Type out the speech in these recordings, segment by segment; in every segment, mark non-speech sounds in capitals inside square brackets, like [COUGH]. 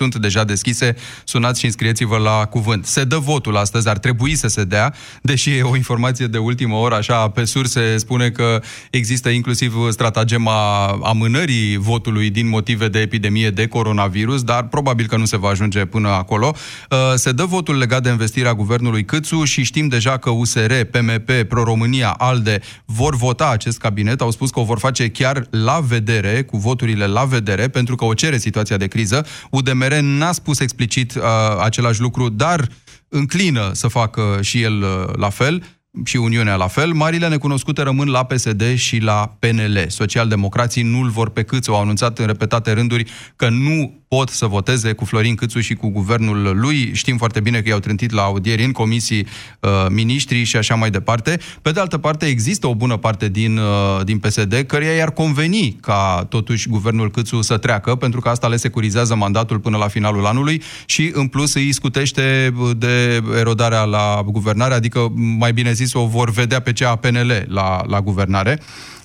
sunt deja deschise. Sunați și înscrieți-vă la cuvânt. Se dă votul astăzi, ar trebui să se dea, deși e o informație de ultimă oră, așa, pe surse spune că există inclusiv stratagema amânării votului din motive de epidemie de coronavirus, dar probabil că nu se va ajunge până acolo. Uh, se dă votul legat de investirea guvernului Câțu și știm deja că USR, PMP, Pro-România, ALDE vor vota acest cabinet. Au spus că o vor face chiar la vedere, cu voturile la vedere, pentru că o cere situația de criză. UDMR n-a spus explicit uh, același lucru, dar înclină să facă și el uh, la fel și Uniunea la fel, marile necunoscute rămân la PSD și la PNL. Socialdemocrații nu-l vor pe cât au anunțat în repetate rânduri că nu pot să voteze cu Florin Câțu și cu guvernul lui. Știm foarte bine că i-au trântit la audieri în comisii uh, miniștri și așa mai departe. Pe de altă parte, există o bună parte din, uh, din PSD căreia i-ar conveni ca totuși guvernul Câțu să treacă, pentru că asta le securizează mandatul până la finalul anului și în plus îi scutește de erodarea la guvernare, adică mai bine zis o vor vedea pe cea a PNL la, la guvernare.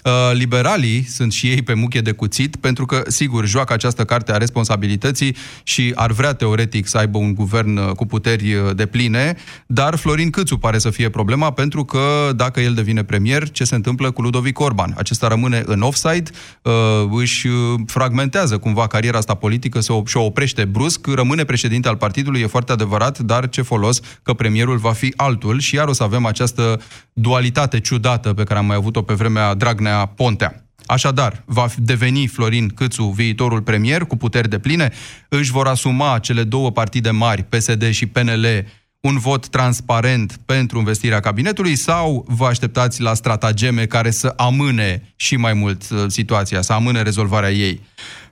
Uh, liberalii sunt și ei pe muche de cuțit, pentru că, sigur, joacă această carte a responsabilității și ar vrea teoretic să aibă un guvern uh, cu puteri uh, de pline, dar Florin Câțu pare să fie problema, pentru că dacă el devine premier, ce se întâmplă cu Ludovic Orban? Acesta rămâne în offside, își fragmentează cumva cariera asta politică și o oprește brusc, rămâne președinte al partidului, e foarte adevărat, dar ce folos că premierul va fi altul și iar o să avem această dualitate ciudată pe care am mai avut-o pe vremea Dragnea Dragnea Pontea. Așadar, va deveni Florin Câțu viitorul premier cu puteri de pline? Își vor asuma cele două partide mari, PSD și PNL, un vot transparent pentru investirea cabinetului sau vă așteptați la stratageme care să amâne și mai mult uh, situația, să amâne rezolvarea ei?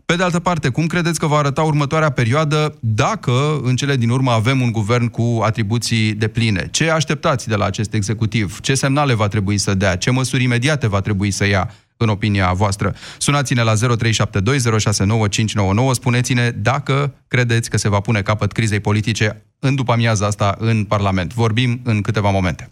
Pe de altă parte, cum credeți că va arăta următoarea perioadă dacă în cele din urmă avem un guvern cu atribuții de pline? Ce așteptați de la acest executiv? Ce semnale va trebui să dea? Ce măsuri imediate va trebui să ia? în opinia voastră. Sunați-ne la 0372069599, spuneți-ne dacă credeți că se va pune capăt crizei politice în după amiaza asta în Parlament. Vorbim în câteva momente.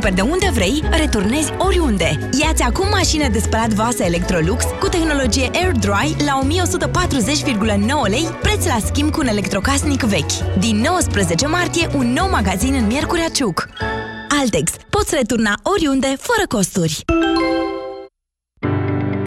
La Altex cumperi de unde vrei, returnezi oriunde. Iați acum mașină de spălat vase Electrolux cu tehnologie Air Dry la 1140,9 lei, preț la schimb cu un electrocasnic vechi. Din 19 martie, un nou magazin în Miercurea Ciuc. Altex. Poți returna oriunde, fără costuri.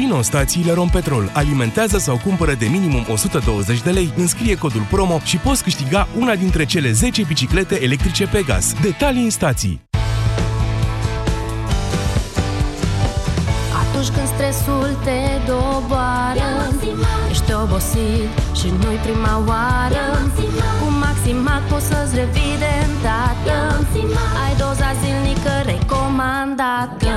Vino în stațiile Rompetrol, alimentează sau cumpără de minimum 120 de lei, înscrie codul promo și poți câștiga una dintre cele 10 biciclete electrice Pegas. Detalii în stații. Atunci când stresul te doboară Ești obosit și nu-i prima oară. Cu Maximat poți să-ți revii de îndată. Ai doza zilnică recomandată.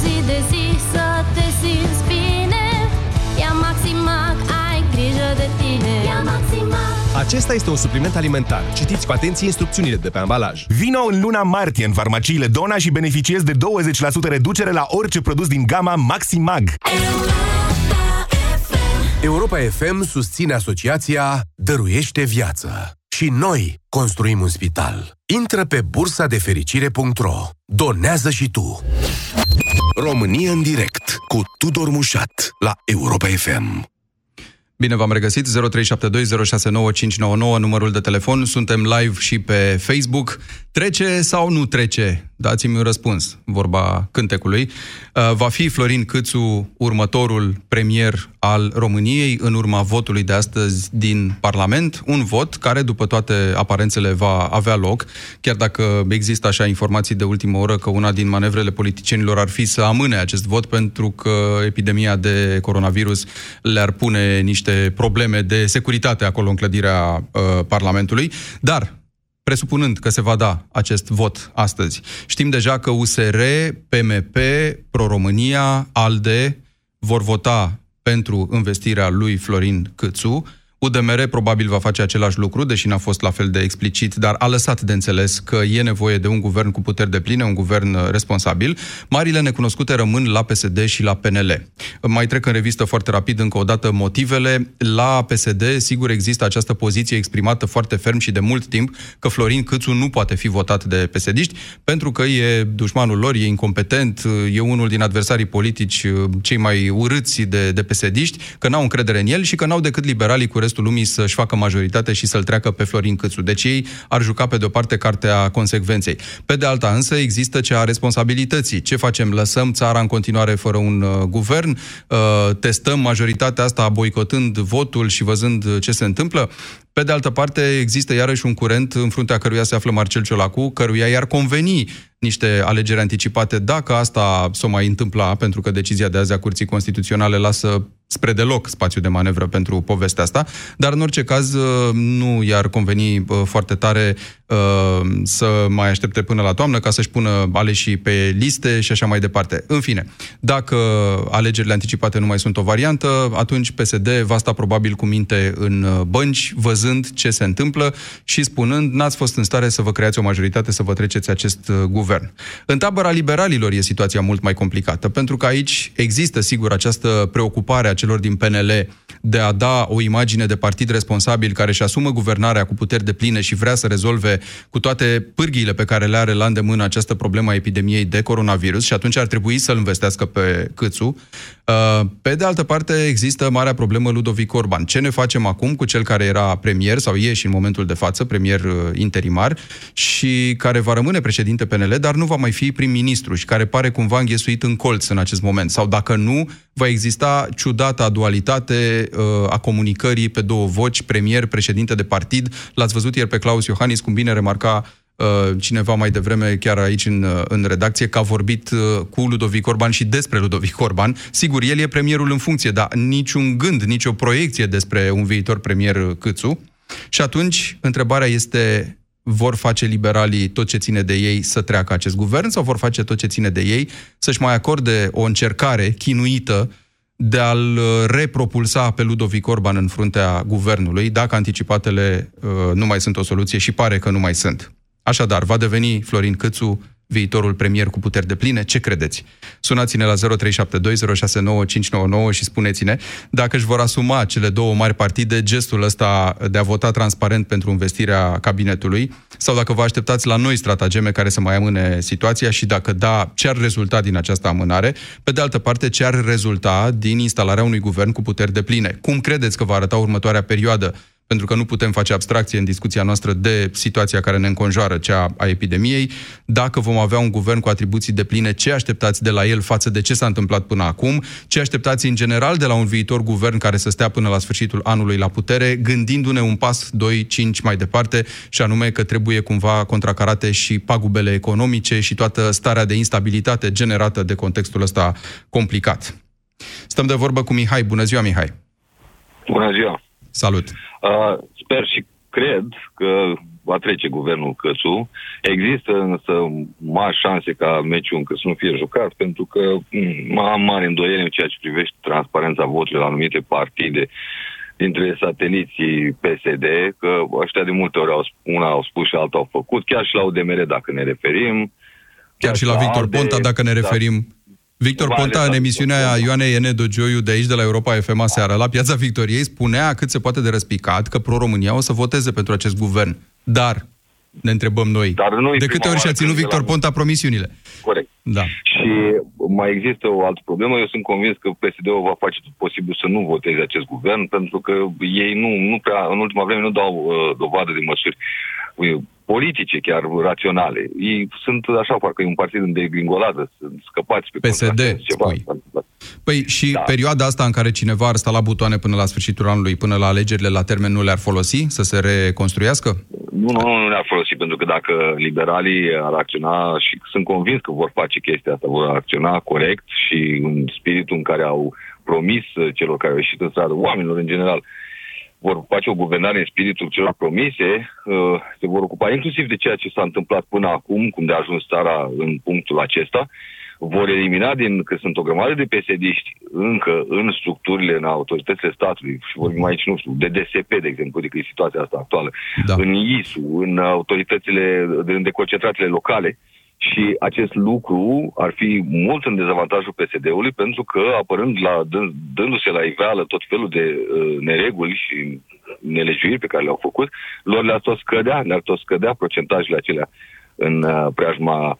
Zi de zi să te simți bine Ia Maximac, ai grijă de tine Ia Maximac Acesta este un supliment alimentar. Citiți cu atenție instrucțiunile de pe ambalaj. Vino în luna martie în farmaciile Dona și beneficiezi de 20% reducere la orice produs din gama Maximag. Europa FM susține asociația Dăruiește Viață. Și noi construim un spital. Intră pe bursa de fericire.ro. Donează și tu. România în direct cu Tudor Mușat la Europa FM. Bine v-am regăsit, 0372069599, numărul de telefon, suntem live și pe Facebook. Trece sau nu trece? Dați-mi un răspuns, vorba cântecului. Uh, va fi Florin Câțu următorul premier al României în urma votului de astăzi din Parlament, un vot care, după toate aparențele, va avea loc, chiar dacă există așa informații de ultimă oră că una din manevrele politicienilor ar fi să amâne acest vot pentru că epidemia de coronavirus le-ar pune niște probleme de securitate acolo în clădirea uh, Parlamentului. Dar presupunând că se va da acest vot astăzi. Știm deja că USR, PMP, Pro-România, ALDE vor vota pentru investirea lui Florin Câțu. UDMR probabil va face același lucru, deși n-a fost la fel de explicit, dar a lăsat de înțeles că e nevoie de un guvern cu puteri de pline, un guvern uh, responsabil. Marile necunoscute rămân la PSD și la PNL. Mai trec în revistă foarte rapid încă o dată motivele. La PSD, sigur, există această poziție exprimată foarte ferm și de mult timp că Florin Câțu nu poate fi votat de psd pentru că e dușmanul lor, e incompetent, e unul din adversarii politici uh, cei mai urâți de, de psd că n-au încredere în el și că n-au decât liberalii cu restul lumii să-și facă majoritate și să-l treacă pe Florin Câțu. Deci ei ar juca pe de-o parte cartea consecvenței. Pe de alta însă există cea a responsabilității. Ce facem? Lăsăm țara în continuare fără un uh, guvern? Uh, testăm majoritatea asta boicotând votul și văzând ce se întâmplă? Pe de altă parte, există iarăși un curent în fruntea căruia se află Marcel Ciolacu, căruia i-ar conveni niște alegeri anticipate dacă asta s-o mai întâmpla, pentru că decizia de azi a Curții Constituționale lasă spre deloc spațiu de manevră pentru povestea asta, dar în orice caz uh, nu i-ar conveni uh, foarte tare uh, să mai aștepte până la toamnă ca să-și pună aleșii pe liste și așa mai departe. În fine, dacă alegerile anticipate nu mai sunt o variantă, atunci PSD va sta probabil cu minte în bănci, văzând ce se întâmplă și spunând n-ați fost în stare să vă creați o majoritate, să vă treceți acest guvern. În tabăra liberalilor e situația mult mai complicată, pentru că aici există, sigur, această preocupare a celor din PNL de a da o imagine de partid responsabil care își asumă guvernarea cu puteri de pline și vrea să rezolve cu toate pârghiile pe care le are la îndemână această problemă a epidemiei de coronavirus și atunci ar trebui să-l investească pe Câțu. Uh, pe de altă parte, există marea problemă Ludovic Orban. Ce ne facem acum cu cel care era premier sau e și în momentul de față, premier uh, interimar și care va rămâne președinte PNL, dar nu va mai fi prim-ministru și care pare cumva înghesuit în colț în acest moment. Sau dacă nu, va exista ciudata dualitate uh, a comunicării pe două voci, premier, președinte de partid. L-ați văzut ieri pe Claus Iohannis, cum bine remarca uh, cineva mai devreme, chiar aici în, uh, în redacție, că a vorbit uh, cu Ludovic Orban și despre Ludovic Orban. Sigur, el e premierul în funcție, dar niciun gând, nicio proiecție despre un viitor premier Câțu. Și atunci, întrebarea este, vor face liberalii tot ce ține de ei să treacă acest guvern sau vor face tot ce ține de ei să-și mai acorde o încercare chinuită de a-l uh, repropulsa pe Ludovic Orban în fruntea guvernului, dacă anticipatele uh, nu mai sunt o soluție și pare că nu mai sunt. Așadar, va deveni Florin Câțu viitorul premier cu puteri de pline? Ce credeți? Sunați-ne la 0372069599 și spuneți-ne dacă își vor asuma cele două mari partide gestul ăsta de a vota transparent pentru investirea cabinetului sau dacă vă așteptați la noi stratageme care să mai amâne situația și dacă da, ce ar rezulta din această amânare? Pe de altă parte, ce ar rezulta din instalarea unui guvern cu puteri de pline? Cum credeți că va arăta următoarea perioadă? Pentru că nu putem face abstracție în discuția noastră de situația care ne înconjoară, cea a epidemiei. Dacă vom avea un guvern cu atribuții de pline, ce așteptați de la el față de ce s-a întâmplat până acum? Ce așteptați în general de la un viitor guvern care să stea până la sfârșitul anului la putere, gândindu-ne un pas 2-5 mai departe, și anume că trebuie cumva contracarate și pagubele economice și toată starea de instabilitate generată de contextul ăsta complicat. Stăm de vorbă cu Mihai. Bună ziua, Mihai! Bună ziua! Salut! Uh, sper și cred că va trece guvernul Căsu. Există însă mari șanse ca meciul încă să nu fie jucat, pentru că mm, am mari îndoieli în ceea ce privește transparența voturilor la anumite partide dintre sateliții PSD, că ăștia de multe ori au, una au spus și alta au făcut, chiar și la UDMR dacă ne referim. Chiar, chiar și la Victor Ponta dacă ne da. referim. Da. Victor vale, Ponta, în emisiunea Ioane Enedo Gioiu de aici, de la Europa FM aseară, la Piața Victoriei, spunea cât se poate de răspicat că Pro-România o să voteze pentru acest guvern. Dar, ne întrebăm noi, Dar nu de câte ori și-a ținut Victor Ponta promisiunile? Corect. Da. Și mai există o altă problemă. Eu sunt convins că PSD-ul va face tot posibil să nu voteze acest guvern, pentru că ei nu, nu prea, în ultima vreme, nu dau uh, dovadă de măsuri politice, chiar raționale. Ei sunt așa, parcă e un partid în degringoladă, sunt scăpați pe PSD, ceva. spui. Păi și da. perioada asta în care cineva ar sta la butoane până la sfârșitul anului, până la alegerile la termen, nu le-ar folosi să se reconstruiască? Nu, nu, nu le-ar folosi, pentru că dacă liberalii ar acționa, și sunt convins că vor face chestia asta, vor acționa corect și în spiritul în care au promis celor care au ieșit în stradă, oamenilor în general, vor face o guvernare în spiritul celor promise, uh, se vor ocupa inclusiv de ceea ce s-a întâmplat până acum, cum de a ajuns țara în punctul acesta, vor elimina din, că sunt o grămadă de psd încă în structurile, în autoritățile statului, și vorbim aici, nu știu, de DSP, de exemplu, decât e situația asta actuală, da. în ISU, în autoritățile, în deconcentrațiile locale, și acest lucru ar fi mult în dezavantajul PSD-ului pentru că, apărând la, dându-se la iveală tot felul de uh, nereguli și nelejuiri pe care le-au făcut, lor le-ar tot scădea, le-ar tot scădea procentajele acelea în uh, preajma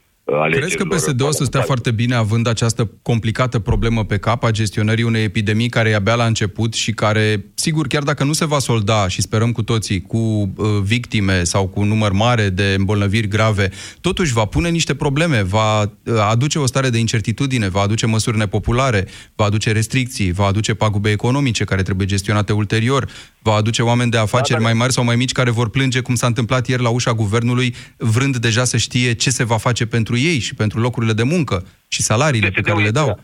Crezi că PSD o să stea foarte bine având această complicată problemă pe cap a gestionării unei epidemii care e abia la început și care, sigur, chiar dacă nu se va solda și sperăm cu toții cu uh, victime sau cu un număr mare de îmbolnăviri grave, totuși va pune niște probleme, va uh, aduce o stare de incertitudine, va aduce măsuri nepopulare, va aduce restricții, va aduce pagube economice care trebuie gestionate ulterior, va aduce oameni de afaceri da, mai mari sau mai mici care vor plânge, cum s-a întâmplat ieri la ușa guvernului, vrând deja să știe ce se va face pentru ei și pentru locurile de muncă și salariile PSD pe care le dau.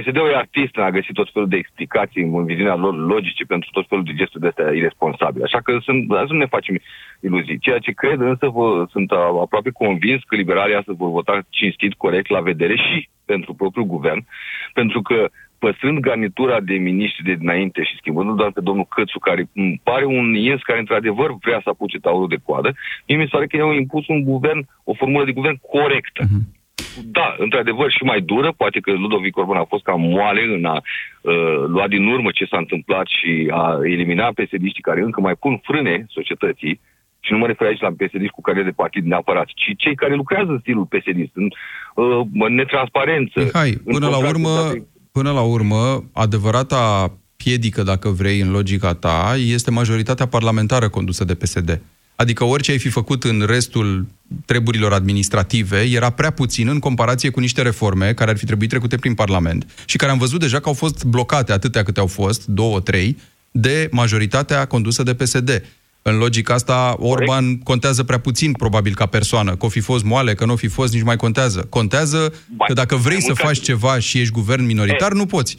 PSD-ul e artist a găsit tot felul de explicații în viziunea lor logice pentru tot felul de gesturi de astea irresponsabile. Așa că sunt, să nu ne facem iluzii. Ceea ce cred însă vă, sunt aproape convins că liberalii astăzi vor vota cinstit, corect, la vedere și pentru propriul guvern, pentru că păstrând garnitura de miniștri de dinainte și schimbându doar pe domnul Cățu, care îmi pare un ies care într-adevăr vrea să apuce taurul de coadă, mie mi se pare că ei au impus un guvern, o formulă de guvern corectă. Uh-huh. Da, într-adevăr și mai dură, poate că Ludovic Orban a fost cam moale în a uh, lua din urmă ce s-a întâmplat și a elimina psd care încă mai pun frâne societății, și nu mă refer aici la psd cu care de partid neapărat, ci cei care lucrează în stilul psd în uh, netransparență. Mihai, până la urmă, până la urmă, adevărata piedică, dacă vrei, în logica ta, este majoritatea parlamentară condusă de PSD. Adică orice ai fi făcut în restul treburilor administrative era prea puțin în comparație cu niște reforme care ar fi trebuit trecute prin Parlament și care am văzut deja că au fost blocate atâtea câte au fost, două, trei, de majoritatea condusă de PSD. În logica asta, Orban Corect. contează prea puțin, probabil, ca persoană. Că o fi fost moale, că nu o fi fost, nici mai contează. Contează ba, că dacă vrei să faci ceva și ești guvern minoritar, e. nu poți.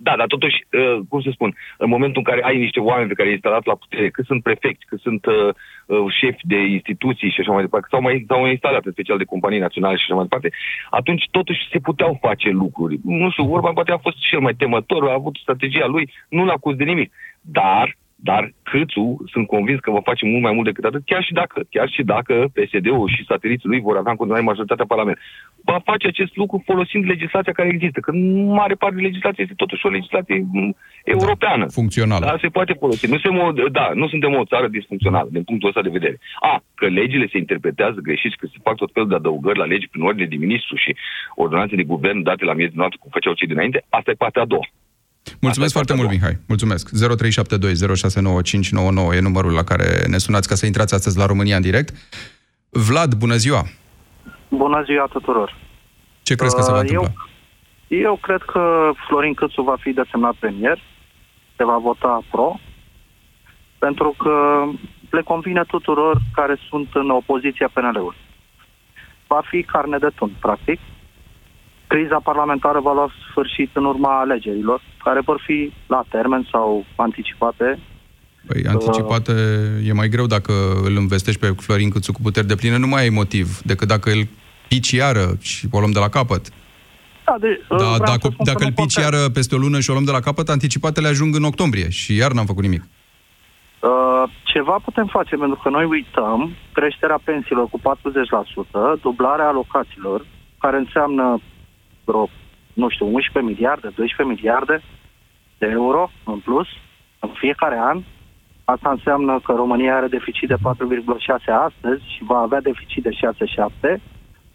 Da, dar totuși, uh, cum să spun, în momentul în care ai niște oameni pe care i-ai instalat la putere, că sunt prefecți, că sunt uh, uh, șefi de instituții și așa mai departe, sau mai, sau mai instalat în special de companii naționale și așa mai departe, atunci totuși se puteau face lucruri. Nu știu, Orban poate a fost cel mai temător, a avut strategia lui, nu l-a acuz de nimic. Dar dar Câțu, sunt convins că va face mult mai mult decât atât, chiar și dacă, chiar și dacă PSD-ul și sateliții lui vor avea în continuare majoritatea Parlamentului. Va face acest lucru folosind legislația care există, că mare parte din legislație este totuși o legislație mm, europeană. Da, funcțională. Da, se poate folosi. Nu, se, da, nu suntem o țară disfuncțională, din punctul ăsta de vedere. A, că legile se interpretează greșit, că se fac tot felul de adăugări la legi prin ordine de ministru și ordonanțe de guvern date la miez de noapte, cum făceau cei dinainte, asta e partea a doua. Mulțumesc foarte mult, Mihai. Mulțumesc. 0372 e numărul la care ne sunați ca să intrați astăzi la România în direct. Vlad, bună ziua! Bună ziua tuturor! Ce crezi că se va uh, întâmpla? Eu, eu cred că Florin Câțu va fi desemnat premier, se va vota pro, pentru că le convine tuturor care sunt în opoziția PNL-ului. Va fi carne de tun, practic, criza parlamentară va lua sfârșit în urma alegerilor, care vor fi la termen sau anticipate. Păi anticipate uh, e mai greu dacă îl investești pe Florin Câțu cu puteri de pline, nu mai ai motiv decât dacă îl pici iară și o luăm de la capăt. Da, de, uh, da, dacă, dacă îl pici iară peste o lună și o luăm de la capăt, anticipatele ajung în octombrie și iar n-am făcut nimic. Uh, ceva putem face, pentru că noi uităm creșterea pensiilor cu 40%, dublarea alocațiilor, care înseamnă vreo, nu știu, 11 miliarde, 12 miliarde de euro în plus în fiecare an. Asta înseamnă că România are deficit de 4,6 astăzi și va avea deficit de 6,7.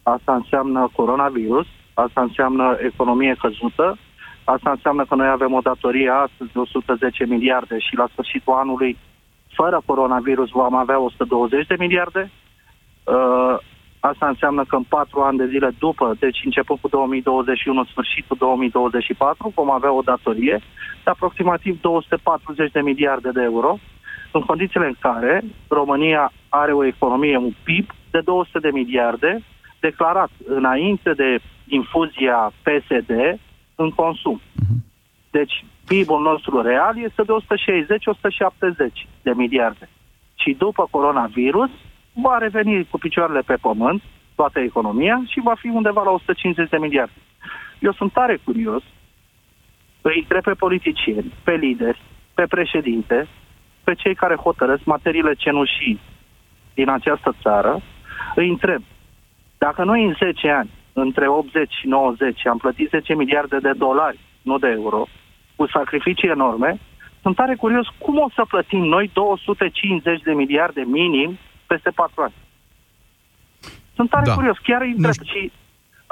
Asta înseamnă coronavirus, asta înseamnă economie căzută, asta înseamnă că noi avem o datorie astăzi de 110 miliarde și la sfârșitul anului fără coronavirus vom avea 120 de miliarde. Uh, asta înseamnă că în patru ani de zile după, deci începând cu 2021, sfârșitul 2024, vom avea o datorie de aproximativ 240 de miliarde de euro, în condițiile în care România are o economie, un PIB de 200 de miliarde, declarat înainte de infuzia PSD în consum. Deci PIB-ul nostru real este de 160-170 de miliarde. Și după coronavirus va reveni cu picioarele pe pământ toată economia și va fi undeva la 150 de miliarde. Eu sunt tare curios, îi întreb pe politicieni, pe lideri, pe președinte, pe cei care hotărăsc materiile cenușii din această țară, îi întreb, dacă noi în 10 ani, între 80 și 90, am plătit 10 miliarde de dolari, nu de euro, cu sacrificii enorme, sunt tare curios cum o să plătim noi 250 de miliarde minim peste 4 ani. Sunt tare Da. curios, chiar îi întreb și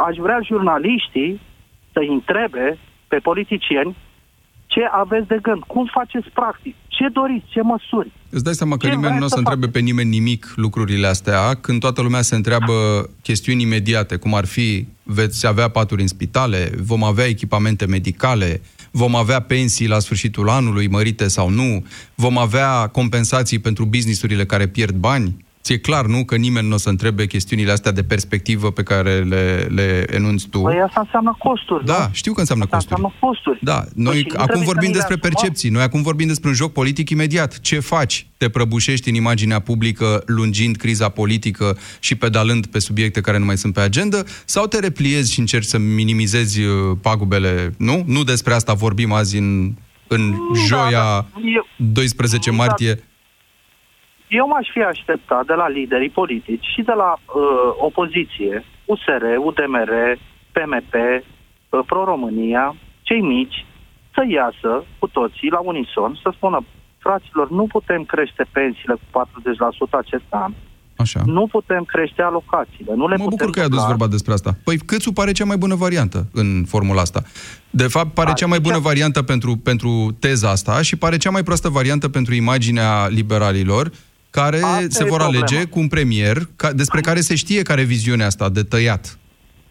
aș vrea jurnaliștii să-i întrebe pe politicieni ce aveți de gând, cum faceți practic, ce doriți, ce măsuri. Îți dai seama că Ce nimeni vreți nu o să să întrebe pe nimeni nimic lucrurile astea, când toată lumea se întreabă chestiuni imediate, cum ar fi veți avea paturi în spitale, vom avea echipamente medicale, vom avea pensii la sfârșitul anului, mărite sau nu, vom avea compensații pentru businessurile care pierd bani. Ți-e clar, nu, că nimeni nu o să întrebe chestiunile astea de perspectivă pe care le, le enunți tu. Păi asta înseamnă costuri, Da, nu? știu că înseamnă Asta costuri. înseamnă costuri. Da, noi Păi și nu acum trebuie să vorbim ni le despre asumăm? percepții, noi acum vorbim despre un joc politic imediat. Ce faci? Te prăbușești în imaginea publică, lungind criza politică și pedalând pe subiecte care nu mai sunt pe agenda, sau te repliezi și încerci să minimizezi uh, pagubele, nu? Nu despre asta vorbim azi în, în joia da. Eu- 12 martie. Eu m-aș fi așteptat de la liderii politici și de la uh, opoziție, USR, UDMR, PMP, uh, Pro-România, cei mici, să iasă cu toții la unison, să spună, fraților, nu putem crește pensiile cu 40% acest an, Așa. nu putem crește alocațiile, nu le Mă putem bucur că ai adus dubla. vorba despre asta. Păi Câțu pare cea mai bună variantă în formula asta. De fapt, pare cea mai bună variantă pentru, pentru teza asta și pare cea mai proastă variantă pentru imaginea liberalilor care Asta se e vor problema. alege cu un premier ca, despre care se știe care e viziunea asta de tăiat.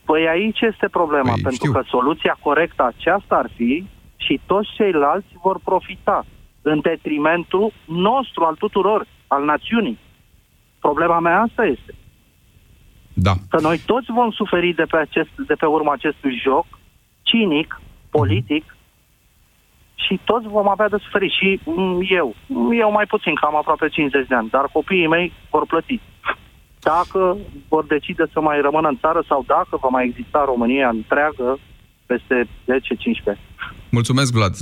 Păi aici este problema, Păi, pentru știu. că soluția corectă aceasta ar fi și toți ceilalți vor profita în detrimentul nostru, al tuturor, al națiunii. Problema mea asta este. Da. Că noi toți vom suferi de pe, acest, de pe urma acestui joc cinic, politic, și toți vom avea de suferit. Și mm, eu, eu mai puțin, că am aproape 50 de ani, dar copiii mei vor plăti. Dacă vor decide să mai rămână în țară sau dacă va mai exista România întreagă peste 10-15 Mulțumesc, Vlad. 0372069599.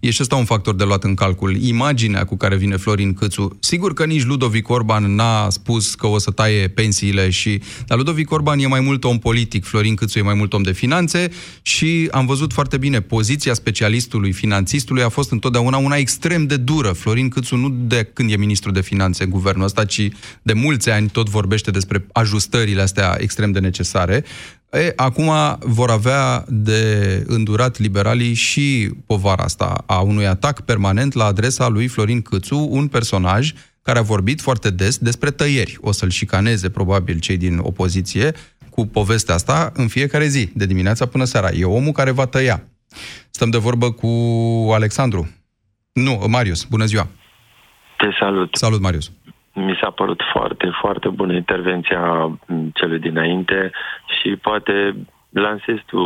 E și ăsta un factor de luat în calcul. Imaginea cu care vine Florin Câțu. Sigur că nici Ludovic Orban n-a spus că o să taie pensiile și... Dar Ludovic Orban e mai mult om politic, Florin Câțu e mai mult om de finanțe și am văzut foarte bine, poziția specialistului, finanțistului a fost întotdeauna una extrem de dură. Florin Câțu nu de când e ministru de finanțe în guvernul ăsta, ci de mulți ani tot vorbește despre ajustările astea extrem de necesare. E, acum vor avea de îndurat liberalii și povara asta a unui atac permanent la adresa lui Florin Câțu, un personaj care a vorbit foarte des despre tăieri. O să-l șicaneze probabil cei din opoziție cu povestea asta în fiecare zi, de dimineața până seara. E omul care va tăia. Stăm de vorbă cu Alexandru. Nu, Marius. Bună ziua. Te salut. Salut, Marius. Mi s-a părut foarte, foarte bună intervenția m, celui dinainte și poate lansezi tu,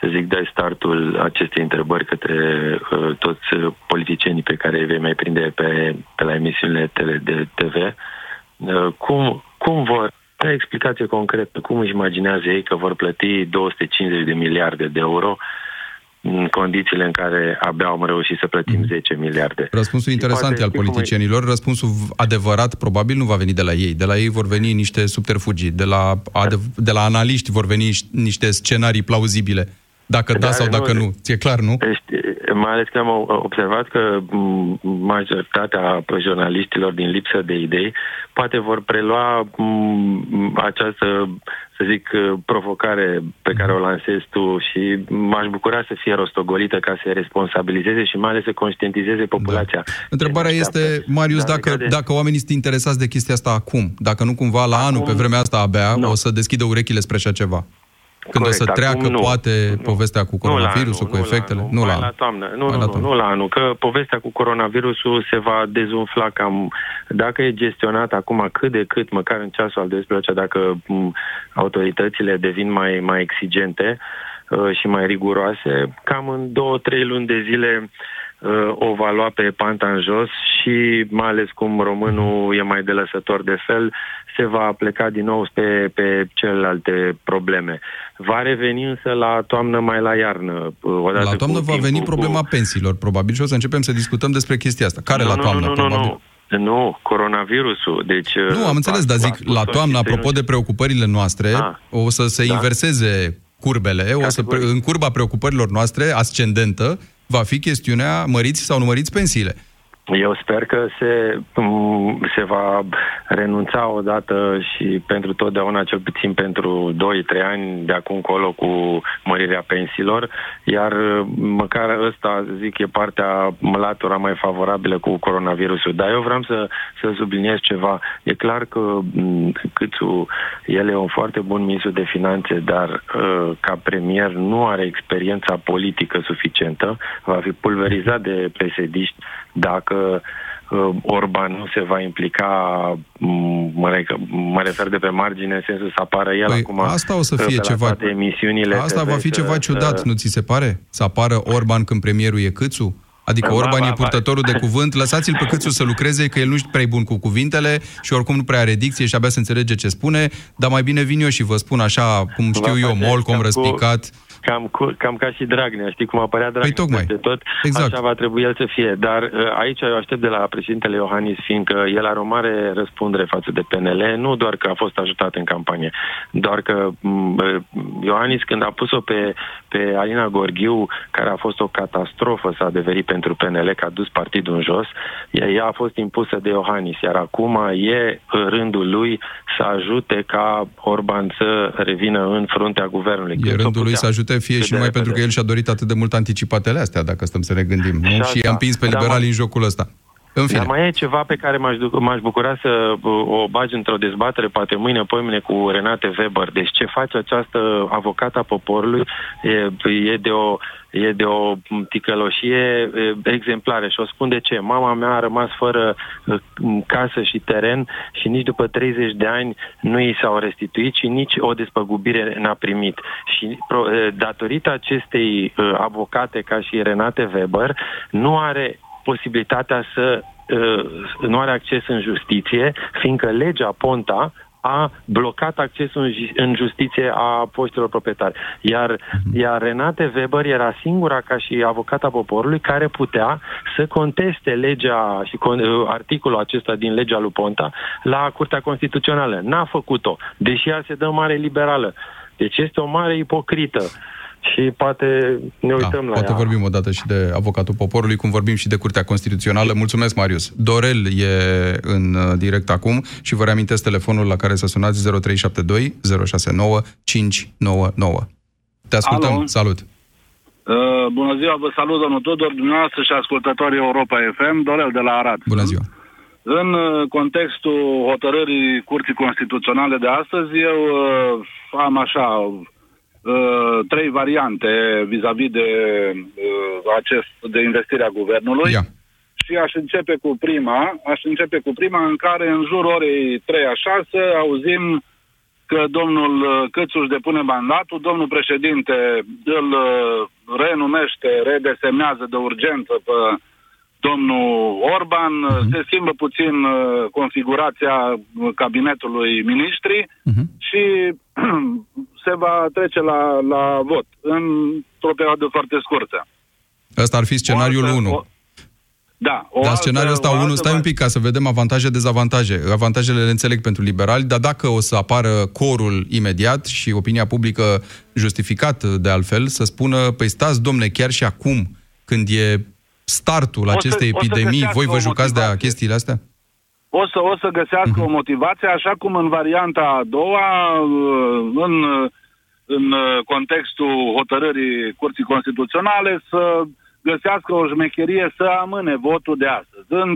să zic, dai startul acestei întrebări către uh, toți uh, politicienii pe care îi vei mai prinde pe, pe la emisiunile tele de TV. Uh, cum, cum vor, o explicație concretă, cum își imaginează ei că vor plăti 250 de miliarde de euro în condițiile în care abia am reușit să plătim 10 miliarde. Răspunsul Și interesant poate e al știi cum e- politicienilor. Răspunsul v- adevărat probabil nu va veni de la ei. De la ei vor veni niște subterfugii. De la, adev- de la analiști vor veni ș- niște scenarii plauzibile. Dacă da, Da, sau nu, dacă de- nu. Ți-e clar, nu? Știi, mai ales că am observat că m, majoritatea jurnaliștilor din lipsă de idei poate vor prelua m, această, să zic, provocare pe care o lansezi tu și m-aș bucura să fie rostogolită ca să responsabilizeze și mai ales să conștientizeze populația. Da. Întrebarea este, Marius, Da, dacă, legate de- dacă oamenii sunt interesați de chestia asta acum, dacă nu cumva la anul, pe vremea asta abia, Nu. o să deschidă urechile spre așa ceva. Când Corect, o să treacă, acum nu. poate, povestea cu Nu la coronavirusul, anul, cu efectele? Nu, Nu mai la la anul. toamnă. Nu, Mai nu, la nu, toamnă. nu la anul, că povestea cu coronavirusul se va dezumfla cam, dacă e gestionat acum cât de cât, măcar în ceasul al 12 dacă m, autoritățile devin mai, mai exigente uh, și mai riguroase, cam în două, trei luni de zile uh, o va lua pe panta în jos și mai ales cum românul e mai delăsător de fel, se va pleca din nou pe, pe celelalte probleme. Va reveni însă la toamnă mai la iarnă. uh, Odată La toamnă cu va veni timpul, problema cu... pensiilor, probabil, și o să începem să discutăm despre chestia asta. Care la toamnă, nu, nu, probabil? Nu, nu, nu, coronavirusul. Deci, Nu, am înțeles, dar zic, la toamnă, apropo de preocupările noastre, Ah. o să se Da. inverseze curbele, o să, pre- în curba preocupărilor noastre, ascendentă, va fi chestiunea măriți sau nu măriți pensiile. Eu sper că se, m, se va renunța odată și pentru totdeauna, cel puțin pentru 2-3 ani de acum încolo cu mărirea pensiilor, iar măcar ăsta, zic, e partea latura mai favorabilă cu coronavirusul. Dar eu vreau să, să subliniez ceva. E clar că m, Câțu, el e un foarte bun ministru de finanțe, dar uh, ca premier nu are experiența politică suficientă, va fi pulverizat de pesediști dacă uh, Orban nu se va implica, m, mă, re- mă refer de pe margine, în sensul să apară el Păi, acum asta o să uh, fie pe la ceva- toate emisiunile Asta TV va fi să- ceva ciudat, să- nu ți se pare? Să apară Orban când premierul e Câțu? Adică Ba, Orban ba, e ba. purtătorul de cuvânt, lăsați-l pe Câțu să lucreze, că el nu-și prea e bun cu cuvintele și oricum nu prea are dicție și abia să înțelege ce spune, dar mai bine vin eu și vă spun așa, cum știu Va eu, face molcom, cam cu- răspicat. Cam, cu, cam ca și Dragnea, știi cum apărea Dragnea Păi tocmai. peste tot, Exact. așa va trebui el să fie. Dar uh, aici eu aștept de la președintele Iohannis, fiindcă el are o mare răspundere față de PNL, nu doar că a fost ajutat în campanie, doar că m, uh, Iohannis când a pus-o pe, pe Alina Gorghiu, care a fost o catastrofă s-a adeverit pentru PNL, că a dus partidul în jos, ea, ea a fost impusă de Iohannis, iar acum e rândul lui să ajute ca Orban să revină în fruntea guvernului. E Când s-o rândul lui putea. să ajute fie Cât și de numai repede. pentru că el și-a dorit atât de mult anticipatele astea, dacă stăm să ne gândim. Nu? Și Și asta. i-a împins pe Da, liberali mă- în jocul ăsta. În fine. Dar mai e ceva pe care m-aș, duc- m-aș bucura să uh, o bagi într-o dezbatere, poate mâine, poimine, cu Renate Weber. Deci ce face această avocată a poporului e, e de o e de o ticăloșie e, exemplară și o spun de ce. Mama mea a rămas fără uh, casă și teren și nici după 30 de ani nu i s-au restituit și nici o despăgubire n-a primit. Și pro, uh, datorită acestei uh, avocate ca și Renate Weber, nu are posibilitatea să uh, nu are acces în justiție, fiindcă legea Ponta a blocat accesul în ju- în justiție a foștilor proprietari. Iar, iar Renate Weber era singura ca și avocata poporului care putea să conteste legea și con, uh, articolul acesta din legea lui Ponta la Curtea Constituțională. N-a făcut-o, deși ea se dă mare liberală. Deci este o mare ipocrită. Și poate ne uităm la Poate ea. vorbim o dată și de avocatul poporului, cum vorbim și de Curtea Constituțională. Mulțumesc, Marius. Dorel e în uh, direct acum și vă reamintesc telefonul la care să sunați 0372 069 599. Te ascultăm. Alo. Salut. Uh, bună ziua, vă salut, domnul Tudor, dumneavoastră și ascultătorii Europa FM, Dorel de la Arad. Bună ziua. În uh, contextul hotărârii Curții Constituționale de astăzi, eu uh, am așa uh, trei variante vis-a-vis de uh, acest de investirea guvernului. Ia. Și aș începe cu prima, aș începe cu prima în care în jur orei 3 a 6 auzim că domnul uh, Câțu își depune mandatul, domnul președinte îl uh, renumește, redesemnează de urgență pe domnul Orban, uh se schimbă puțin uh, configurația [CLEARS THROAT] uh, cabinetului ministri și se va trece la, la vot într-o perioadă foarte scurtă. Ăsta ar fi scenariul 1. Da, o Dar altă- scenariul ăsta o 1, altă stai un pic ca să vedem avantaje, dezavantaje. Avantajele le înțeleg pentru liberali, dar dacă o să apară corul imediat și opinia publică justificat de altfel, să spună, păi stați, domne, chiar și acum când e startul O să- acestei o să epidemii, găsească voi vă o jucați de motivație. chestiile astea? O să, o să găsească Mhm. o motivație, așa cum în varianta a doua, uh, în, uh, în uh, contextul hotărârii Curții Constituționale, să găsească o șmecherie să amâne votul de astăzi, în,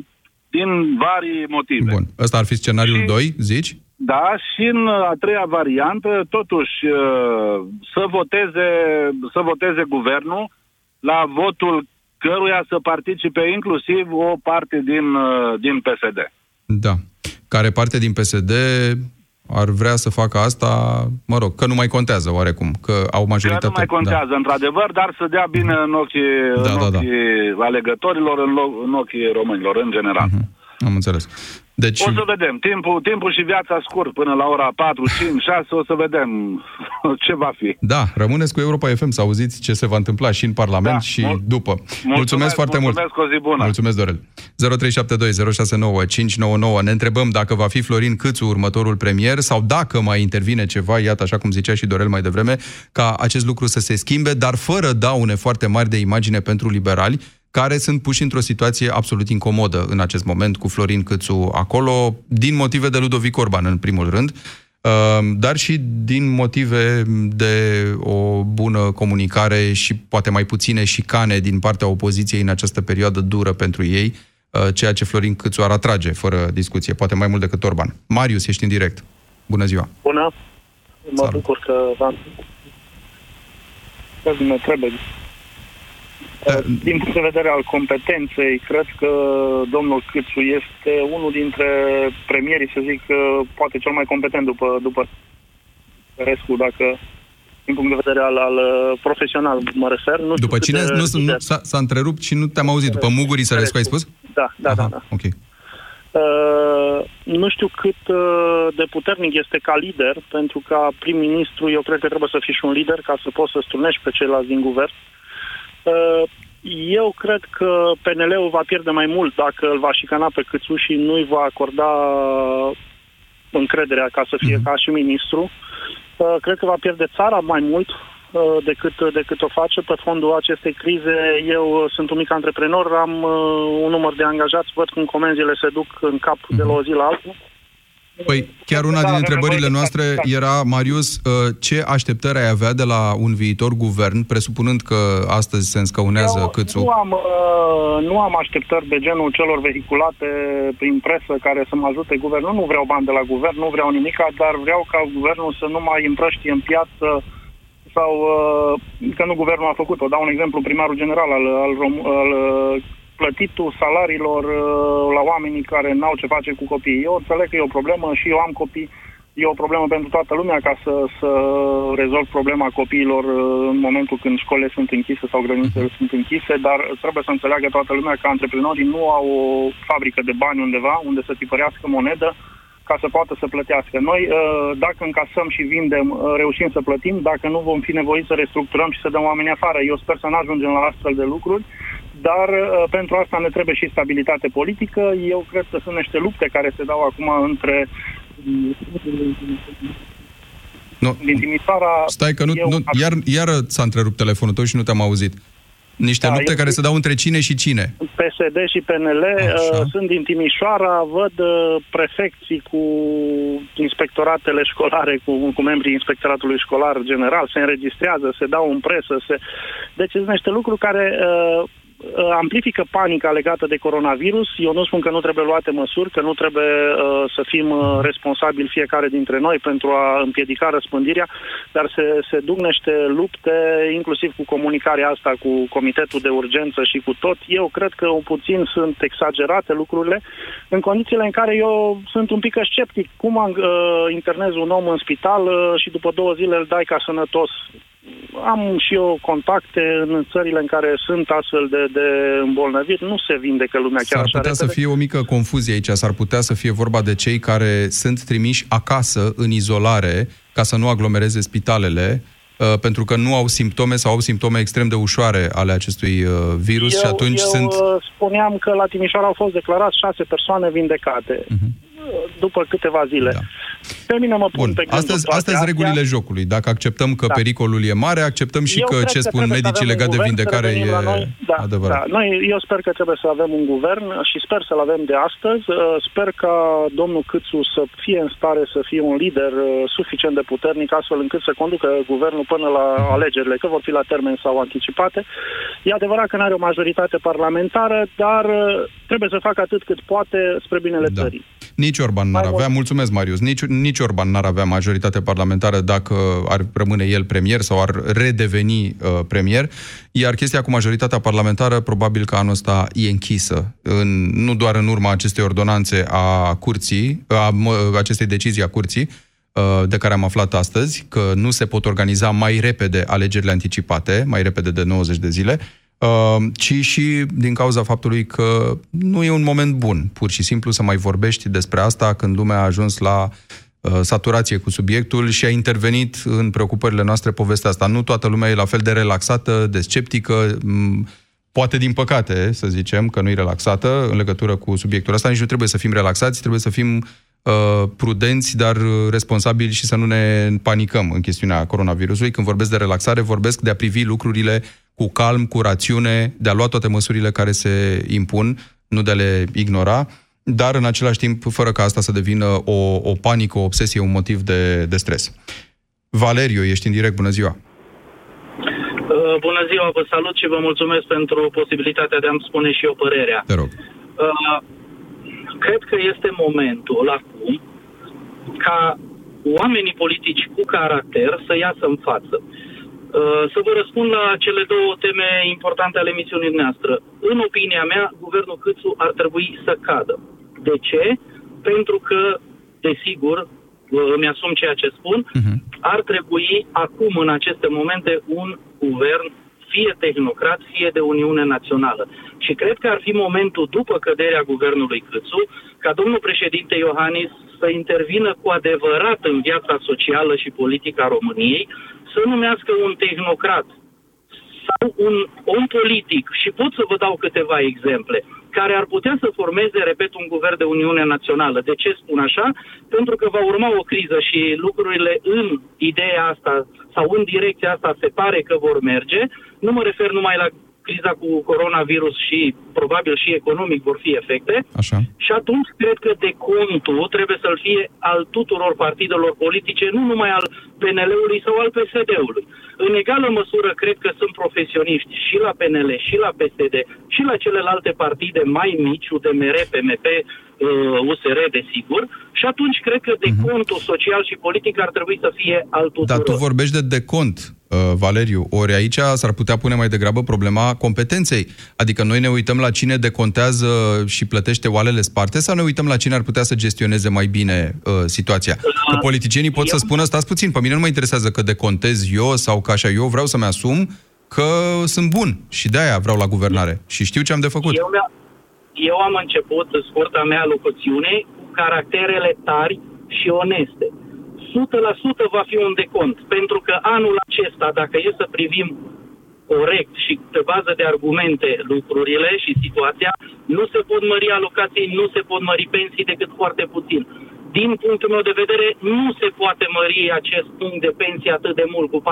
din vari motive. Bun. Ăsta ar fi scenariul Și- 2, zici? Da, și în a treia variantă, totuși, uh, să voteze, să voteze guvernul la votul căruia să participe inclusiv o parte din, uh, din PSD. Da. Care parte din PSD ar vrea să facă asta, mă rog, că nu mai contează oarecum, că au Că majoritate. nu mai contează, într-adevăr, dar să dea bine în ochii, Da, în da, da. ochii alegătorilor, în, lo- în ochii românilor, în general. Da. Am înțeles. Deci, O să vedem. Timpul, timpul și viața scurt până la ora 4, 5, 6, o să vedem [LAUGHS] ce va fi. da, rămâneți cu Europa FM să auziți ce se va întâmpla și în Parlament Da. și Mul- după. Mulțumesc, foarte mulțumesc, mult. o zi bună. Mulțumesc, Dorel. 0372069599. Ne întrebăm dacă va fi Florin Câțu următorul premier sau dacă mai intervine ceva, iată, așa cum zicea și Dorel mai devreme, ca acest lucru să se schimbe, dar fără daune foarte mari de imagine pentru liberali, care sunt puși într-o situație absolut incomodă în acest moment cu Florin Câțu acolo, din motive de Ludovic Orban, în primul rând, uh, dar și din motive de o bună comunicare și poate mai puține șicane din partea opoziției în această perioadă dură pentru ei, uh, ceea ce Florin Câțu ar atrage, fără discuție, poate mai mult decât Orban. Marius, ești în direct. Bună ziua! Bună. Mă Salut. bucur că v-am... Că ne trebuie. Din punct de vedere al competenței, cred că domnul Câțu este unul dintre premierii, să zic, poate cel mai competent după, după Rescu, dacă din punct de vedere al, al profesional mă refer. Nu știu După cât cine? de- Nu, nu, s-a, s-a întrerupt și nu te-am auzit. După Muguri Sărescu ai spus? Da, da, da, da. Ok. Uh, nu știu cât uh, de puternic este ca lider, pentru ca prim-ministru eu cred că trebuie să fii și un lider ca să poți să strunești pe ceilalți din guvern. Uh, eu cred că PNL-ul va pierde mai mult dacă îl va șicana pe Câțu și nu-i va acorda încrederea ca să fie ca și ministru. Uh, cred că va pierde țara mai mult uh, decât, decât o face. Pe fondul acestei crize, eu uh, sunt un mic antreprenor, am uh, un număr de angajați, văd cum comenzile se duc în cap de la o zi la alta. Păi, chiar una Da, din avem întrebările nevoie de noastre claritate. era, Marius, uh, ce așteptări ai avea de la un viitor guvern, presupunând că astăzi se înscăunează Eu Câțu? Nu am, uh, nu am așteptări de genul celor vehiculate prin presă care să mă ajute guvernul. Nu vreau bani de la guvern, nu vreau nimica, dar vreau ca guvernul să nu mai împrăștie în piață sau uh, că nu guvernul a făcut-o. Dau un exemplu, primarul general al, al, Rom- al uh, plătitul salariilor uh, la oamenii care n-au ce face cu copiii. Eu înțeleg că e o problemă și eu am copii. E o problemă pentru toată lumea ca să, să rezolv problema copiilor uh, în momentul când școlile sunt închise sau grădinițele sunt închise, dar trebuie să înțeleagă toată lumea că antreprenorii nu au o fabrică de bani undeva unde să tipărească monedă ca să poată să plătească. Noi, uh, dacă încasăm și vindem, uh, reușim să plătim, dacă nu vom fi nevoiți să restructurăm și să dăm oamenii afară. Eu sper să nu ajungem la astfel de lucruri, dar uh, pentru asta ne trebuie și stabilitate politică. Eu cred că sunt niște lupte care se dau acum între Nu. din Timișoara. Stai că nu, eu nu iar, iar s-a întrerupt telefonul tău și nu te-am auzit. Niște Da, lupte eu- care se dau între cine și cine. PSD și PNL Așa. uh, sunt din Timișoara, văd uh, prefecții cu inspectoratele școlare, cu, cu membrii inspectoratului școlar general, se înregistrează, se dau în presă. Se... Deci sunt niște lucruri care uh, uh, amplifică panica legată de coronavirus. Eu nu spun că nu trebuie luate măsuri, că nu trebuie uh, să fim uh, responsabili fiecare dintre noi pentru a împiedica răspândirea, dar se, se duc niște lupte, inclusiv cu comunicarea asta, cu comitetul de urgență și cu tot. Eu cred că un puțin sunt exagerate lucrurile, în condițiile în care eu sunt un pic sceptic. Cum uh, internezi un om în spital uh, și după două zile îl dai ca sănătos? Am și eu contacte în țările în care sunt astfel de, de îmbolnăviri. Nu se vindecă lumea chiar S-ar așa putea să repede. fie o mică confuzie aici, s-ar putea să fie vorba de cei care sunt trimiși acasă, în izolare, ca să nu aglomereze spitalele, uh, pentru că nu au simptome sau au simptome extrem de ușoare ale acestui uh, virus eu, și atunci eu sunt... uh, spuneam că la Timișoara au fost declarați șase persoane vindecate. Mhm. Uh, După câteva zile. Da. Pe mine mă pun Bun, pe gânduri astăzi, toate astăzi astea. regulile jocului. Dacă acceptăm că Da. pericolul e mare, acceptăm și Eu că cred ce spun trebuie să medicii avem legat un de guvern, să vindecare revenim e la noi. da, adevărat. Da. Noi, eu sper că trebuie să avem un guvern și sper să-l avem de astăzi. Uh, Sper ca domnul Câțu să fie în stare să fie un lider uh, suficient de puternic astfel încât să conducă guvernul până la alegerile, că vor fi la termen sau anticipate. E adevărat că nu are o majoritate parlamentară, dar uh, trebuie să facă atât cât poate spre binele Da. țării. Nici Orban n-ar avea, mulțumesc Marius, nici, nici Orban n-ar avea majoritate parlamentară dacă ar rămâne el premier sau ar redeveni uh, premier, iar chestia cu majoritatea parlamentară probabil că anul ăsta e închisă, în, nu doar în urma acestei ordonanțe a curții, a mă, acestei decizii a curții, uh, de care am aflat astăzi, că nu se pot organiza mai repede alegerile anticipate, mai repede de 90 de zile, uh, ci și din cauza faptului că nu e un moment bun, pur și simplu, să mai vorbești despre asta când lumea a ajuns la uh, saturație cu subiectul și a intervenit în preocupările noastre povestea asta. Nu toată lumea e la fel de relaxată, de sceptică, m, poate din păcate, să zicem, că nu e relaxată în legătură cu subiectul ăsta. Nici nu trebuie să fim relaxați, trebuie să fim uh, prudenți, dar uh, responsabili și să nu ne panicăm în chestiunea coronavirusului. Când vorbesc de relaxare, vorbesc de a privi lucrurile cu calm, cu rațiune, de a lua toate măsurile care se impun, nu de a le ignora, dar în același timp, fără ca asta să devină o, o panică, o obsesie, un motiv de, de stres. Valeriu, ești în direct, bună ziua! Uh, Bună ziua, vă salut și vă mulțumesc pentru posibilitatea de a-mi spune și eu părerea. Te rog. Uh, Cred că este momentul acum ca oamenii politici cu caracter să iasă în față. Uh, Să vă răspund la cele două teme importante ale emisiunii noastre. În opinia mea, guvernul Câțu ar trebui să cadă. De ce? Pentru că, desigur, uh, îmi asum ceea ce spun, ar trebui acum, în aceste momente, un guvern fie tehnocrat, fie de Uniune Națională. Și cred că ar fi momentul, după căderea guvernului Câțu, ca domnul președinte Iohannis să intervină cu adevărat în viața socială și politică a României, să numească un tehnocrat sau un om politic, și pot să vă dau câteva exemple, care ar putea să formeze, repet, un guvern de Uniune Națională. De ce spun așa? Pentru că va urma o criză și lucrurile în ideea asta sau în direcția asta se pare că vor merge. Nu mă refer numai la criza cu coronavirus și probabil și economic vor fi efecte. Așa. Și atunci cred că decontul trebuie să-l fie al tuturor partidelor politice, nu numai al PNL-ului sau al PSD-ului. În egală măsură cred că sunt profesioniști și la PNL, și la PSD, și la celelalte partide mai mici, UDMR, PMP, uh, USR, desigur, și atunci cred că decontul social și politic ar trebui să fie al tuturor. Dar tu vorbești de decont, uh, Valeriu, ori aici s-ar putea pune mai degrabă problema competenței. Adică noi ne uităm la cine decontează și plătește oalele sparte sau ne uităm la cine ar putea să gestioneze mai bine uh, situația? Că politicienii pot să spună, stați puțin, pe mine nu mă interesează că decontez eu sau că așa eu vreau să-mi asum că sunt bun și de-aia vreau la guvernare și știu ce am de făcut. Eu, mi-a- eu am început scurta mea locuțiune cu caracterele tari și oneste. 100% va fi un decont, pentru că anul acesta, dacă e să privim corect și pe bază de argumente lucrurile și situația, nu se pot mări alocații, nu se pot mări pensii decât foarte puțin. Din punctul meu de vedere, nu se poate mări acest punct de pensie atât de mult, cu 40%.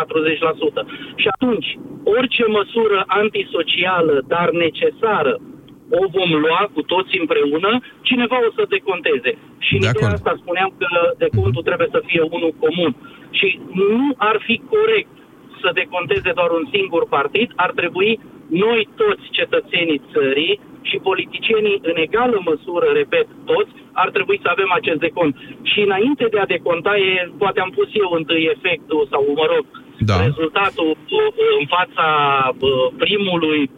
Și atunci, orice măsură antisocială, dar necesară, o vom lua cu toți împreună, cineva o să deconteze. Și în ideea asta spuneam că decontul trebuie să fie unul comun. Și nu ar fi corect să deconteze doar un singur partid, ar trebui noi toți cetățenii țării și politicienii în egală măsură, repet, toți, ar trebui să avem acest decont. Și înainte de a deconta, e, poate am pus eu întâi efectul sau, mă rog, da. rezultatul uh, în fața uh, primului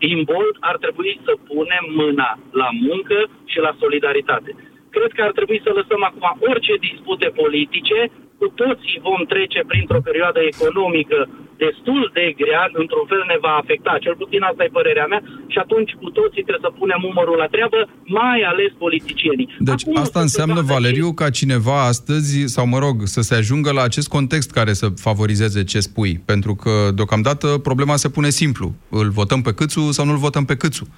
uh, imbold, ar trebui să punem mâna la muncă și la solidaritate. Cred că ar trebui să lăsăm acum orice dispute politice, cu toții vom trece printr-o perioadă economică destul de grea, într-un fel ne va afecta, cel puțin asta e părerea mea, și atunci cu toții trebuie să punem umărul la treabă, mai ales politicienii. Deci asta înseamnă, Valeriu, ca cineva astăzi, sau mă rog, să se ajungă la acest context care să favorizeze ce spui. Pentru că, deocamdată, problema se pune simplu. Îl votăm pe Câțu sau nu-l votăm pe Câțu?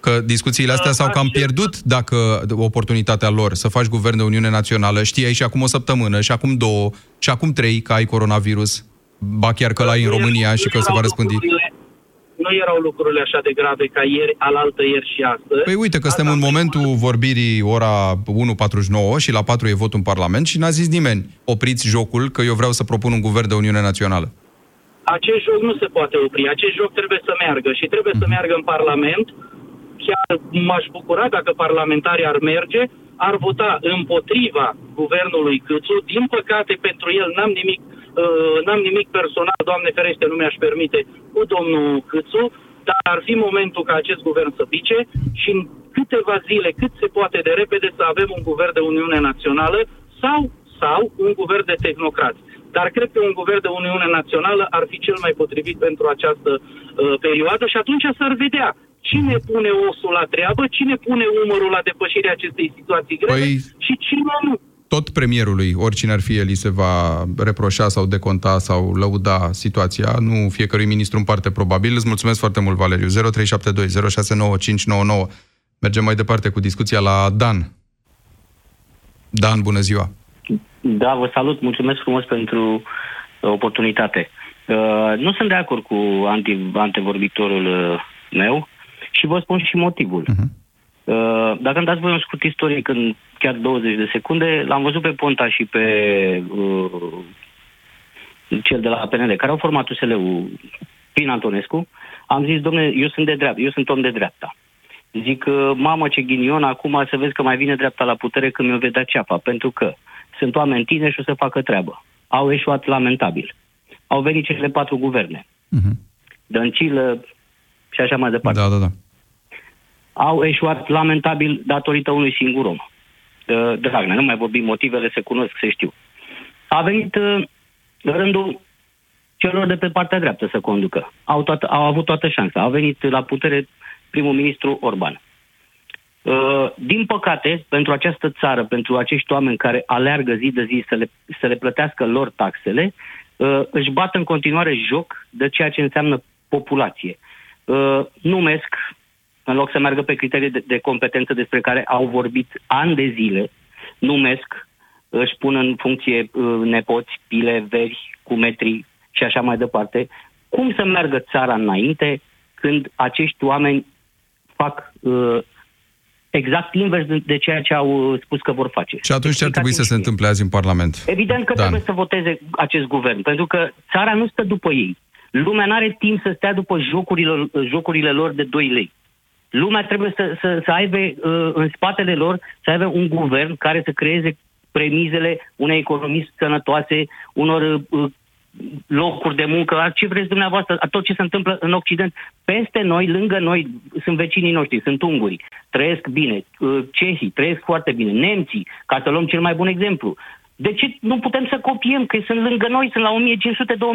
Că discuțiile astea s-au cam pierdut dacă oportunitatea lor să faci guvern de Uniune Națională, știai și acum o săptămână, și acum două, și acum trei că ai coronavirus, ba chiar că l-ai în România și că se va răspândi. Nu erau lucrurile așa de grave ca ieri, alaltă ieri și astăzi. Păi uite că suntem în momentul vorbirii ora 1.49 și la 4 e votul în Parlament și n-a zis nimeni, opriți jocul că eu vreau să propun un guvern de Uniune Națională. Acest joc nu se poate opri, acest joc trebuie să meargă și trebuie să meargă în Parlament. Chiar m-aș bucura dacă parlamentarii ar merge, ar vota împotriva guvernului Câțu. Din păcate, pentru el n-am nimic, uh, n-am nimic personal, Doamne ferește, nu mi-aș permite, cu domnul Câțu, dar ar fi momentul ca acest guvern să pice și în câteva zile, cât se poate de repede, să avem un guvern de Uniune Națională sau, sau un guvern de tehnocrați. Dar cred că un guvern de Uniune Națională ar fi cel mai potrivit pentru această uh, perioadă și atunci s-ar vedea cine pune osul la treabă, cine pune umărul la depășirea acestei situații grele Păi- și cine nu. Tot premierului, oricine ar fi el, îi se va reproșa sau deconta sau lăuda situația, nu fiecărui ministru în parte probabil. Îți mulțumesc foarte mult, Valeriu. 0372 069599. Mergem mai departe cu discuția la Dan. Dan, bună ziua! Da, vă salut, mulțumesc frumos pentru uh, oportunitate. Uh, nu sunt de acord cu anti, antevorbitorul uh, meu și vă spun și motivul. Uh-huh. Uh, dacă îmi dați voi un scurt istoric în chiar 20 de secunde, l-am văzut pe Ponta și pe uh, cel de la PNL, care au format USL-ul prin Antonescu. Am zis, domne, eu sunt de dreapta, eu sunt om de dreapta. Zic, uh, mamă ce ghinion, acum să vezi că mai vine dreapta la putere când mi-o vedea ceapa, pentru că sunt oameni tineri și o să facă treabă. Au eșuat lamentabil. Au venit cele patru guverne. Uh-huh. Dăncilă și așa mai departe. Da, da, da. Au eșuat lamentabil datorită unui singur om. Uh, Dragnea, nu mai vorbim, motivele se cunosc, se știu. A venit uh, rândul celor de pe partea dreaptă să conducă. Au, toată, au avut toată șansa. A venit la putere primul ministru Orban. Uh, din păcate, pentru această țară, pentru acești oameni care aleargă zi de zi să le, să le plătească lor taxele, uh, își bat în continuare joc de ceea ce înseamnă populație. Uh, numesc, în loc să meargă pe criterii de, de competență despre care au vorbit ani de zile, numesc, își pun în funcție uh, nepoți, pile, veri, cu metri și așa mai departe. Cum să meargă țara înainte când acești oameni fac uh, exact invers de, de ceea ce au uh, spus că vor face. Și atunci ce ar trebui să se întâmple azi în Parlament? Evident că Dan. trebuie să voteze acest guvern, pentru că țara nu stă după ei. Lumea nu are timp să stea după jocurile, jocurile lor de 2 lei. Lumea trebuie să, să, să aibă uh, în spatele lor, să aibă un guvern care să creeze premizele unei economii sănătoase, unor uh, locuri de muncă, ce vreți dumneavoastră, tot ce se întâmplă în Occident. Peste noi, lângă noi, sunt vecinii noștri, sunt ungurii, trăiesc bine, uh, cehii trăiesc foarte bine, nemții, ca să luăm cel mai bun exemplu. De ce nu putem să copiem, că sunt lângă noi, sunt la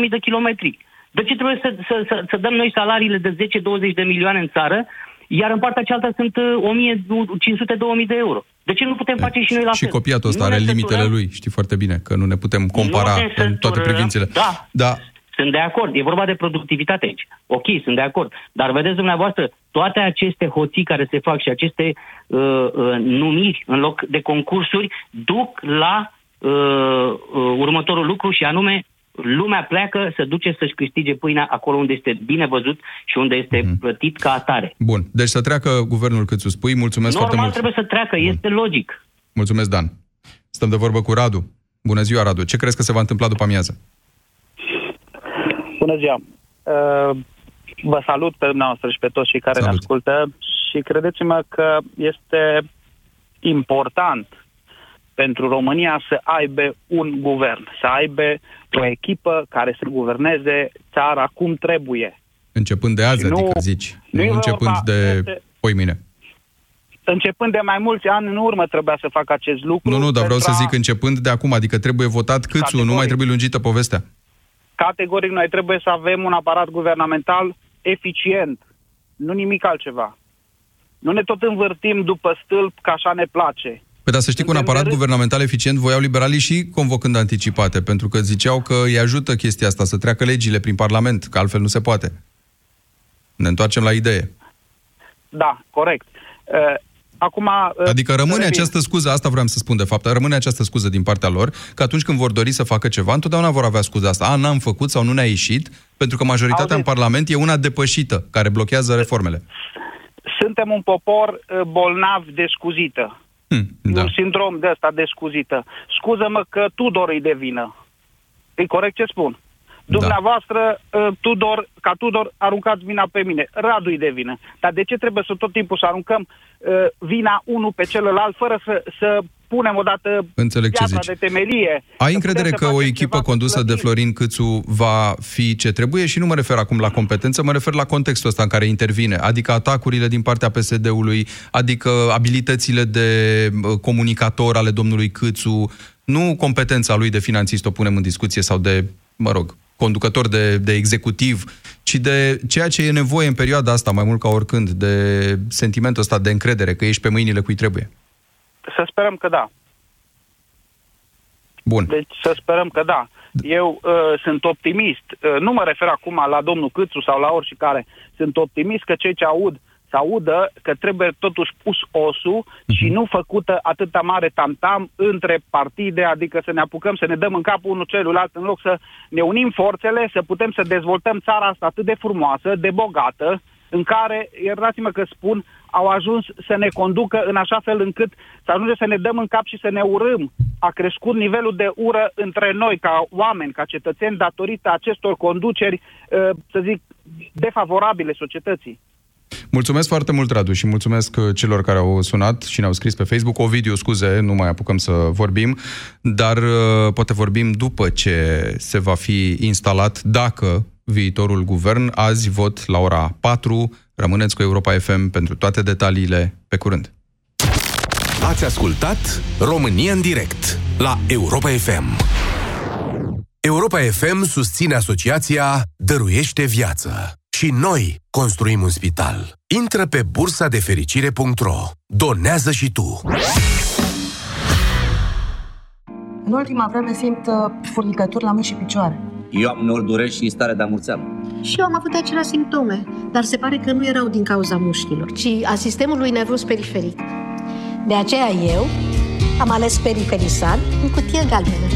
1500-2000 de kilometri? De ce trebuie să, să, să, să dăm noi salariile de 10-20 de milioane în țară, iar în partea cealaltă sunt uh, 1500-2000 de euro? De ce nu putem face și noi la Și fel? copiatul ăsta Nu ne are limitele săturăm? lui, știi foarte bine, că nu ne putem compara Nu ne în toate censurăm, privințele. Da. Da, Sunt de acord. E vorba de productivitate aici. Ok, sunt de acord. Dar vedeți dumneavoastră, toate aceste hoții care se fac și aceste uh, uh, numiri în loc de concursuri duc la uh, uh, următorul lucru și anume lumea pleacă să duce să-și câștige pâinea acolo unde este bine văzut și unde este Mhm. plătit ca atare. bun. Deci să treacă guvernul cât spui. Mulțumesc foarte Normal mult. trebuie să treacă, este logic. Mulțumesc, Dan. Stăm de vorbă cu Radu. Bună ziua, Radu. Ce crezi că se va întâmpla după amiază? Bună ziua! Uh, Vă salut pe dumneavoastră și pe toți cei care Salut. ne ascultă și credeți-mă că este important pentru România să aibă un guvern, să aibă o echipă care să guverneze țara cum trebuie. Începând de azi, Nu- adică zici. nu Nu, e începând vorba- de este- poimine. Începând de mai mulți ani în urmă trebuia să facă acest lucru. Nu, nu, dar vreau să pentru a- zic începând de acum, adică trebuie votat câțu, nu Categoric. mai trebuie lungită povestea. Categoric, noi trebuie să avem un aparat guvernamental eficient, nu nimic altceva. Nu ne tot învârtim după stâlp, că așa ne place. Păi dar să știi că un Suntem aparat de râs. guvernamental eficient voiau liberalii și convocând anticipate, pentru că ziceau că îi ajută chestia asta să treacă legile prin Parlament, că altfel nu se poate. Ne întoarcem la idee. Da, corect. Uh, Acum, uh, adică rămâne această scuză, asta vreau să spun de fapt, rămâne această scuză din partea lor, că atunci când vor dori să facă ceva, întotdeauna vor avea scuza asta. A, n-am făcut sau nu ne-a ieșit, pentru că majoritatea Auziți. în Parlament e una depășită, care blochează reformele. Suntem un popor uh, bolnav de scuzită. Hmm, da. Un sindrom de ăsta de scuzită. Scuză-mă că Tudor îi de vină. E corect ce spun? Da. Dumneavoastră, da. Tudor, ca Tudor, aruncați vina pe mine. Radu-i de vină. Dar de ce trebuie să tot timpul să aruncăm uh, vina unul pe celălalt, fără să, să punem odată Înțeleg ce zici. de temelie? Ai încredere că o echipă condusă de Florin Câțu va fi ce trebuie? Și nu mă refer acum la competență, mă refer la contextul ăsta în care intervine, adică atacurile din partea PSD-ului, adică abilitățile de uh, comunicator ale domnului Câțu, nu competența lui de finanțist o punem în discuție sau de, mă rog, conducător de, de executiv, ci de ceea ce e nevoie în perioada asta, mai mult ca oricând, de sentimentul ăsta de încredere, că ești pe mâinile cui trebuie. Să sperăm că da. Bun. Deci să sperăm că da. Eu uh, sunt optimist. Uh, nu mă refer acum la domnul Câțu sau la oricare. Sunt optimist că cei ce aud uh, să audă că trebuie totuși pus osul uh-huh. și nu făcută atâta mare tamtam între partide, adică să ne apucăm să ne dăm în cap unul celuilalt în loc să ne unim forțele, să putem să dezvoltăm țara asta atât de frumoasă, de bogată, în care, iertați-mă că spun, au ajuns să ne conducă în așa fel încât să ajungem să ne dăm în cap și să ne urâm. A crescut nivelul de ură între noi, ca oameni, ca cetățeni, datorită acestor conduceri, ă, să zic, defavorabile societății. Mulțumesc foarte mult, Radu, și mulțumesc uh, celor care au sunat și ne-au scris pe Facebook. O video, scuze, nu mai apucăm să vorbim, dar uh, poate vorbim după ce se va fi instalat, dacă viitorul guvern. Azi vot la ora 4. Rămâneți cu Europa FM pentru toate detaliile. Pe curând! Ați ascultat România în direct la Europa FM. Europa FM susține asociația Dăruiește Viață. Și noi construim un spital. Intră pe bursa de fericire.ro. Donează și tu! În ultima vreme simt uh, furnicături la mâini și picioare. Eu am uneori dureri și stare de amurțeală. Și eu am avut aceleași simptome, dar se pare că nu erau din cauza mușchilor, ci a sistemului nervos periferic. De aceea eu am ales Periferisan în cutie galbenă.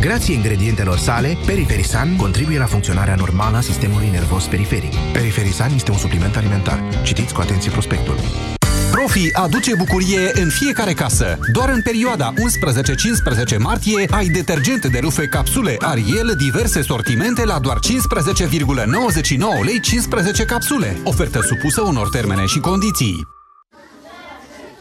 Grație ingredientelor sale, Periferisan contribuie la funcționarea normală a sistemului nervos periferic. Periferisan este un supliment alimentar. Citiți cu atenție prospectul. Profi aduce bucurie în fiecare casă. Doar în perioada 11-15 martie ai detergent de rufe capsule Ariel diverse sortimente la doar 15,99 lei 15 capsule. Ofertă supusă unor termene și condiții.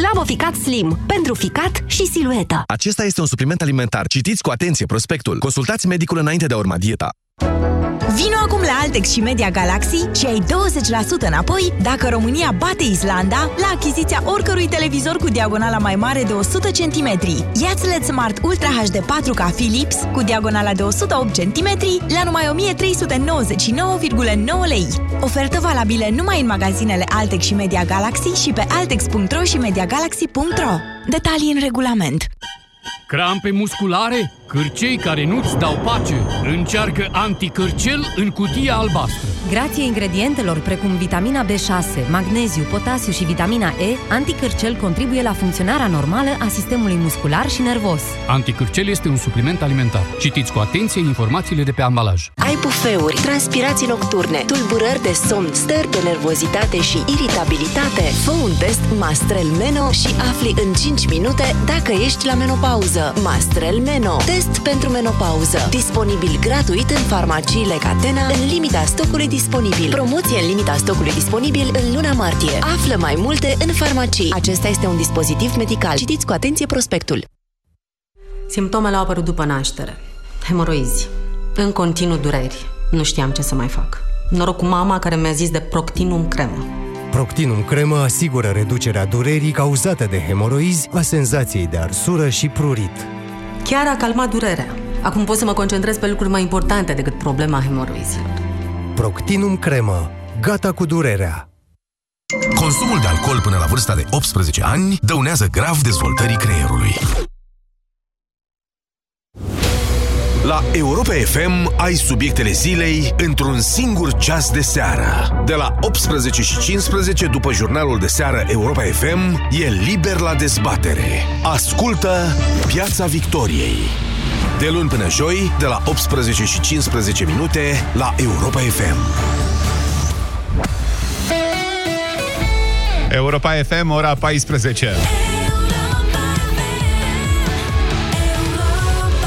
Slabo Ficat Slim. Pentru ficat și silueta. Acesta este un supliment alimentar. Citiți cu atenție prospectul. Consultați medicul înainte de a urma dieta. Vino acum la Altex și Media Galaxy și ai 20% înapoi dacă România bate Islanda la achiziția oricărui televizor cu diagonala mai mare de 100 cm. Iați LED Smart Ultra HD 4K Philips cu diagonala de 108 cm la numai 1399,9 lei. Ofertă valabilă numai în magazinele Altex și Media Galaxy și pe altex.ro și mediagalaxy.ro. Detalii în regulament. Crampe musculare? Cârcei care nu-ți dau pace? Încearcă anticârcel în cutia albastră. Grație ingredientelor precum vitamina B6, magneziu, potasiu și vitamina E, anticârcel contribuie la funcționarea normală a sistemului muscular și nervos. Anticârcel este un supliment alimentar. Citiți cu atenție informațiile de pe ambalaj. Ai bufeuri, transpirații nocturne, tulburări de somn, stări de nervozitate și iritabilitate? Fă un test Mastrel Meno și afli în 5 minute dacă ești la menopauză. Mastrel Meno. Test pentru menopauză. Disponibil gratuit în farmaciile Catena în limita stocului disponibil. Promoție în limita stocului disponibil în luna martie. Află mai multe în farmacii. Acesta este un dispozitiv medical. Citiți cu atenție prospectul. Simptomele au apărut după naștere. Hemoroizi. În continuu dureri. Nu știam ce să mai fac. Noroc cu mama care mi-a zis de Proctinum cremă. Proctinum cremă asigură reducerea durerii cauzate de hemoroizi, a senzației de arsură și prurit. Chiar a calmat durerea. Acum pot să mă concentrez pe lucruri mai importante decât problema hemoroizilor. Proctinum cremă. Gata cu durerea. Consumul de alcool până la vârsta de 18 ani dăunează grav dezvoltării creierului. La Europa FM ai subiectele zilei într-un singur ceas de seară. De la 18 și 15 după jurnalul de seară Europa FM e liber la dezbatere. Ascultă Piața Victoriei. De luni până joi, de la 18 și 15 minute la Europa FM. Europa FM, ora 14.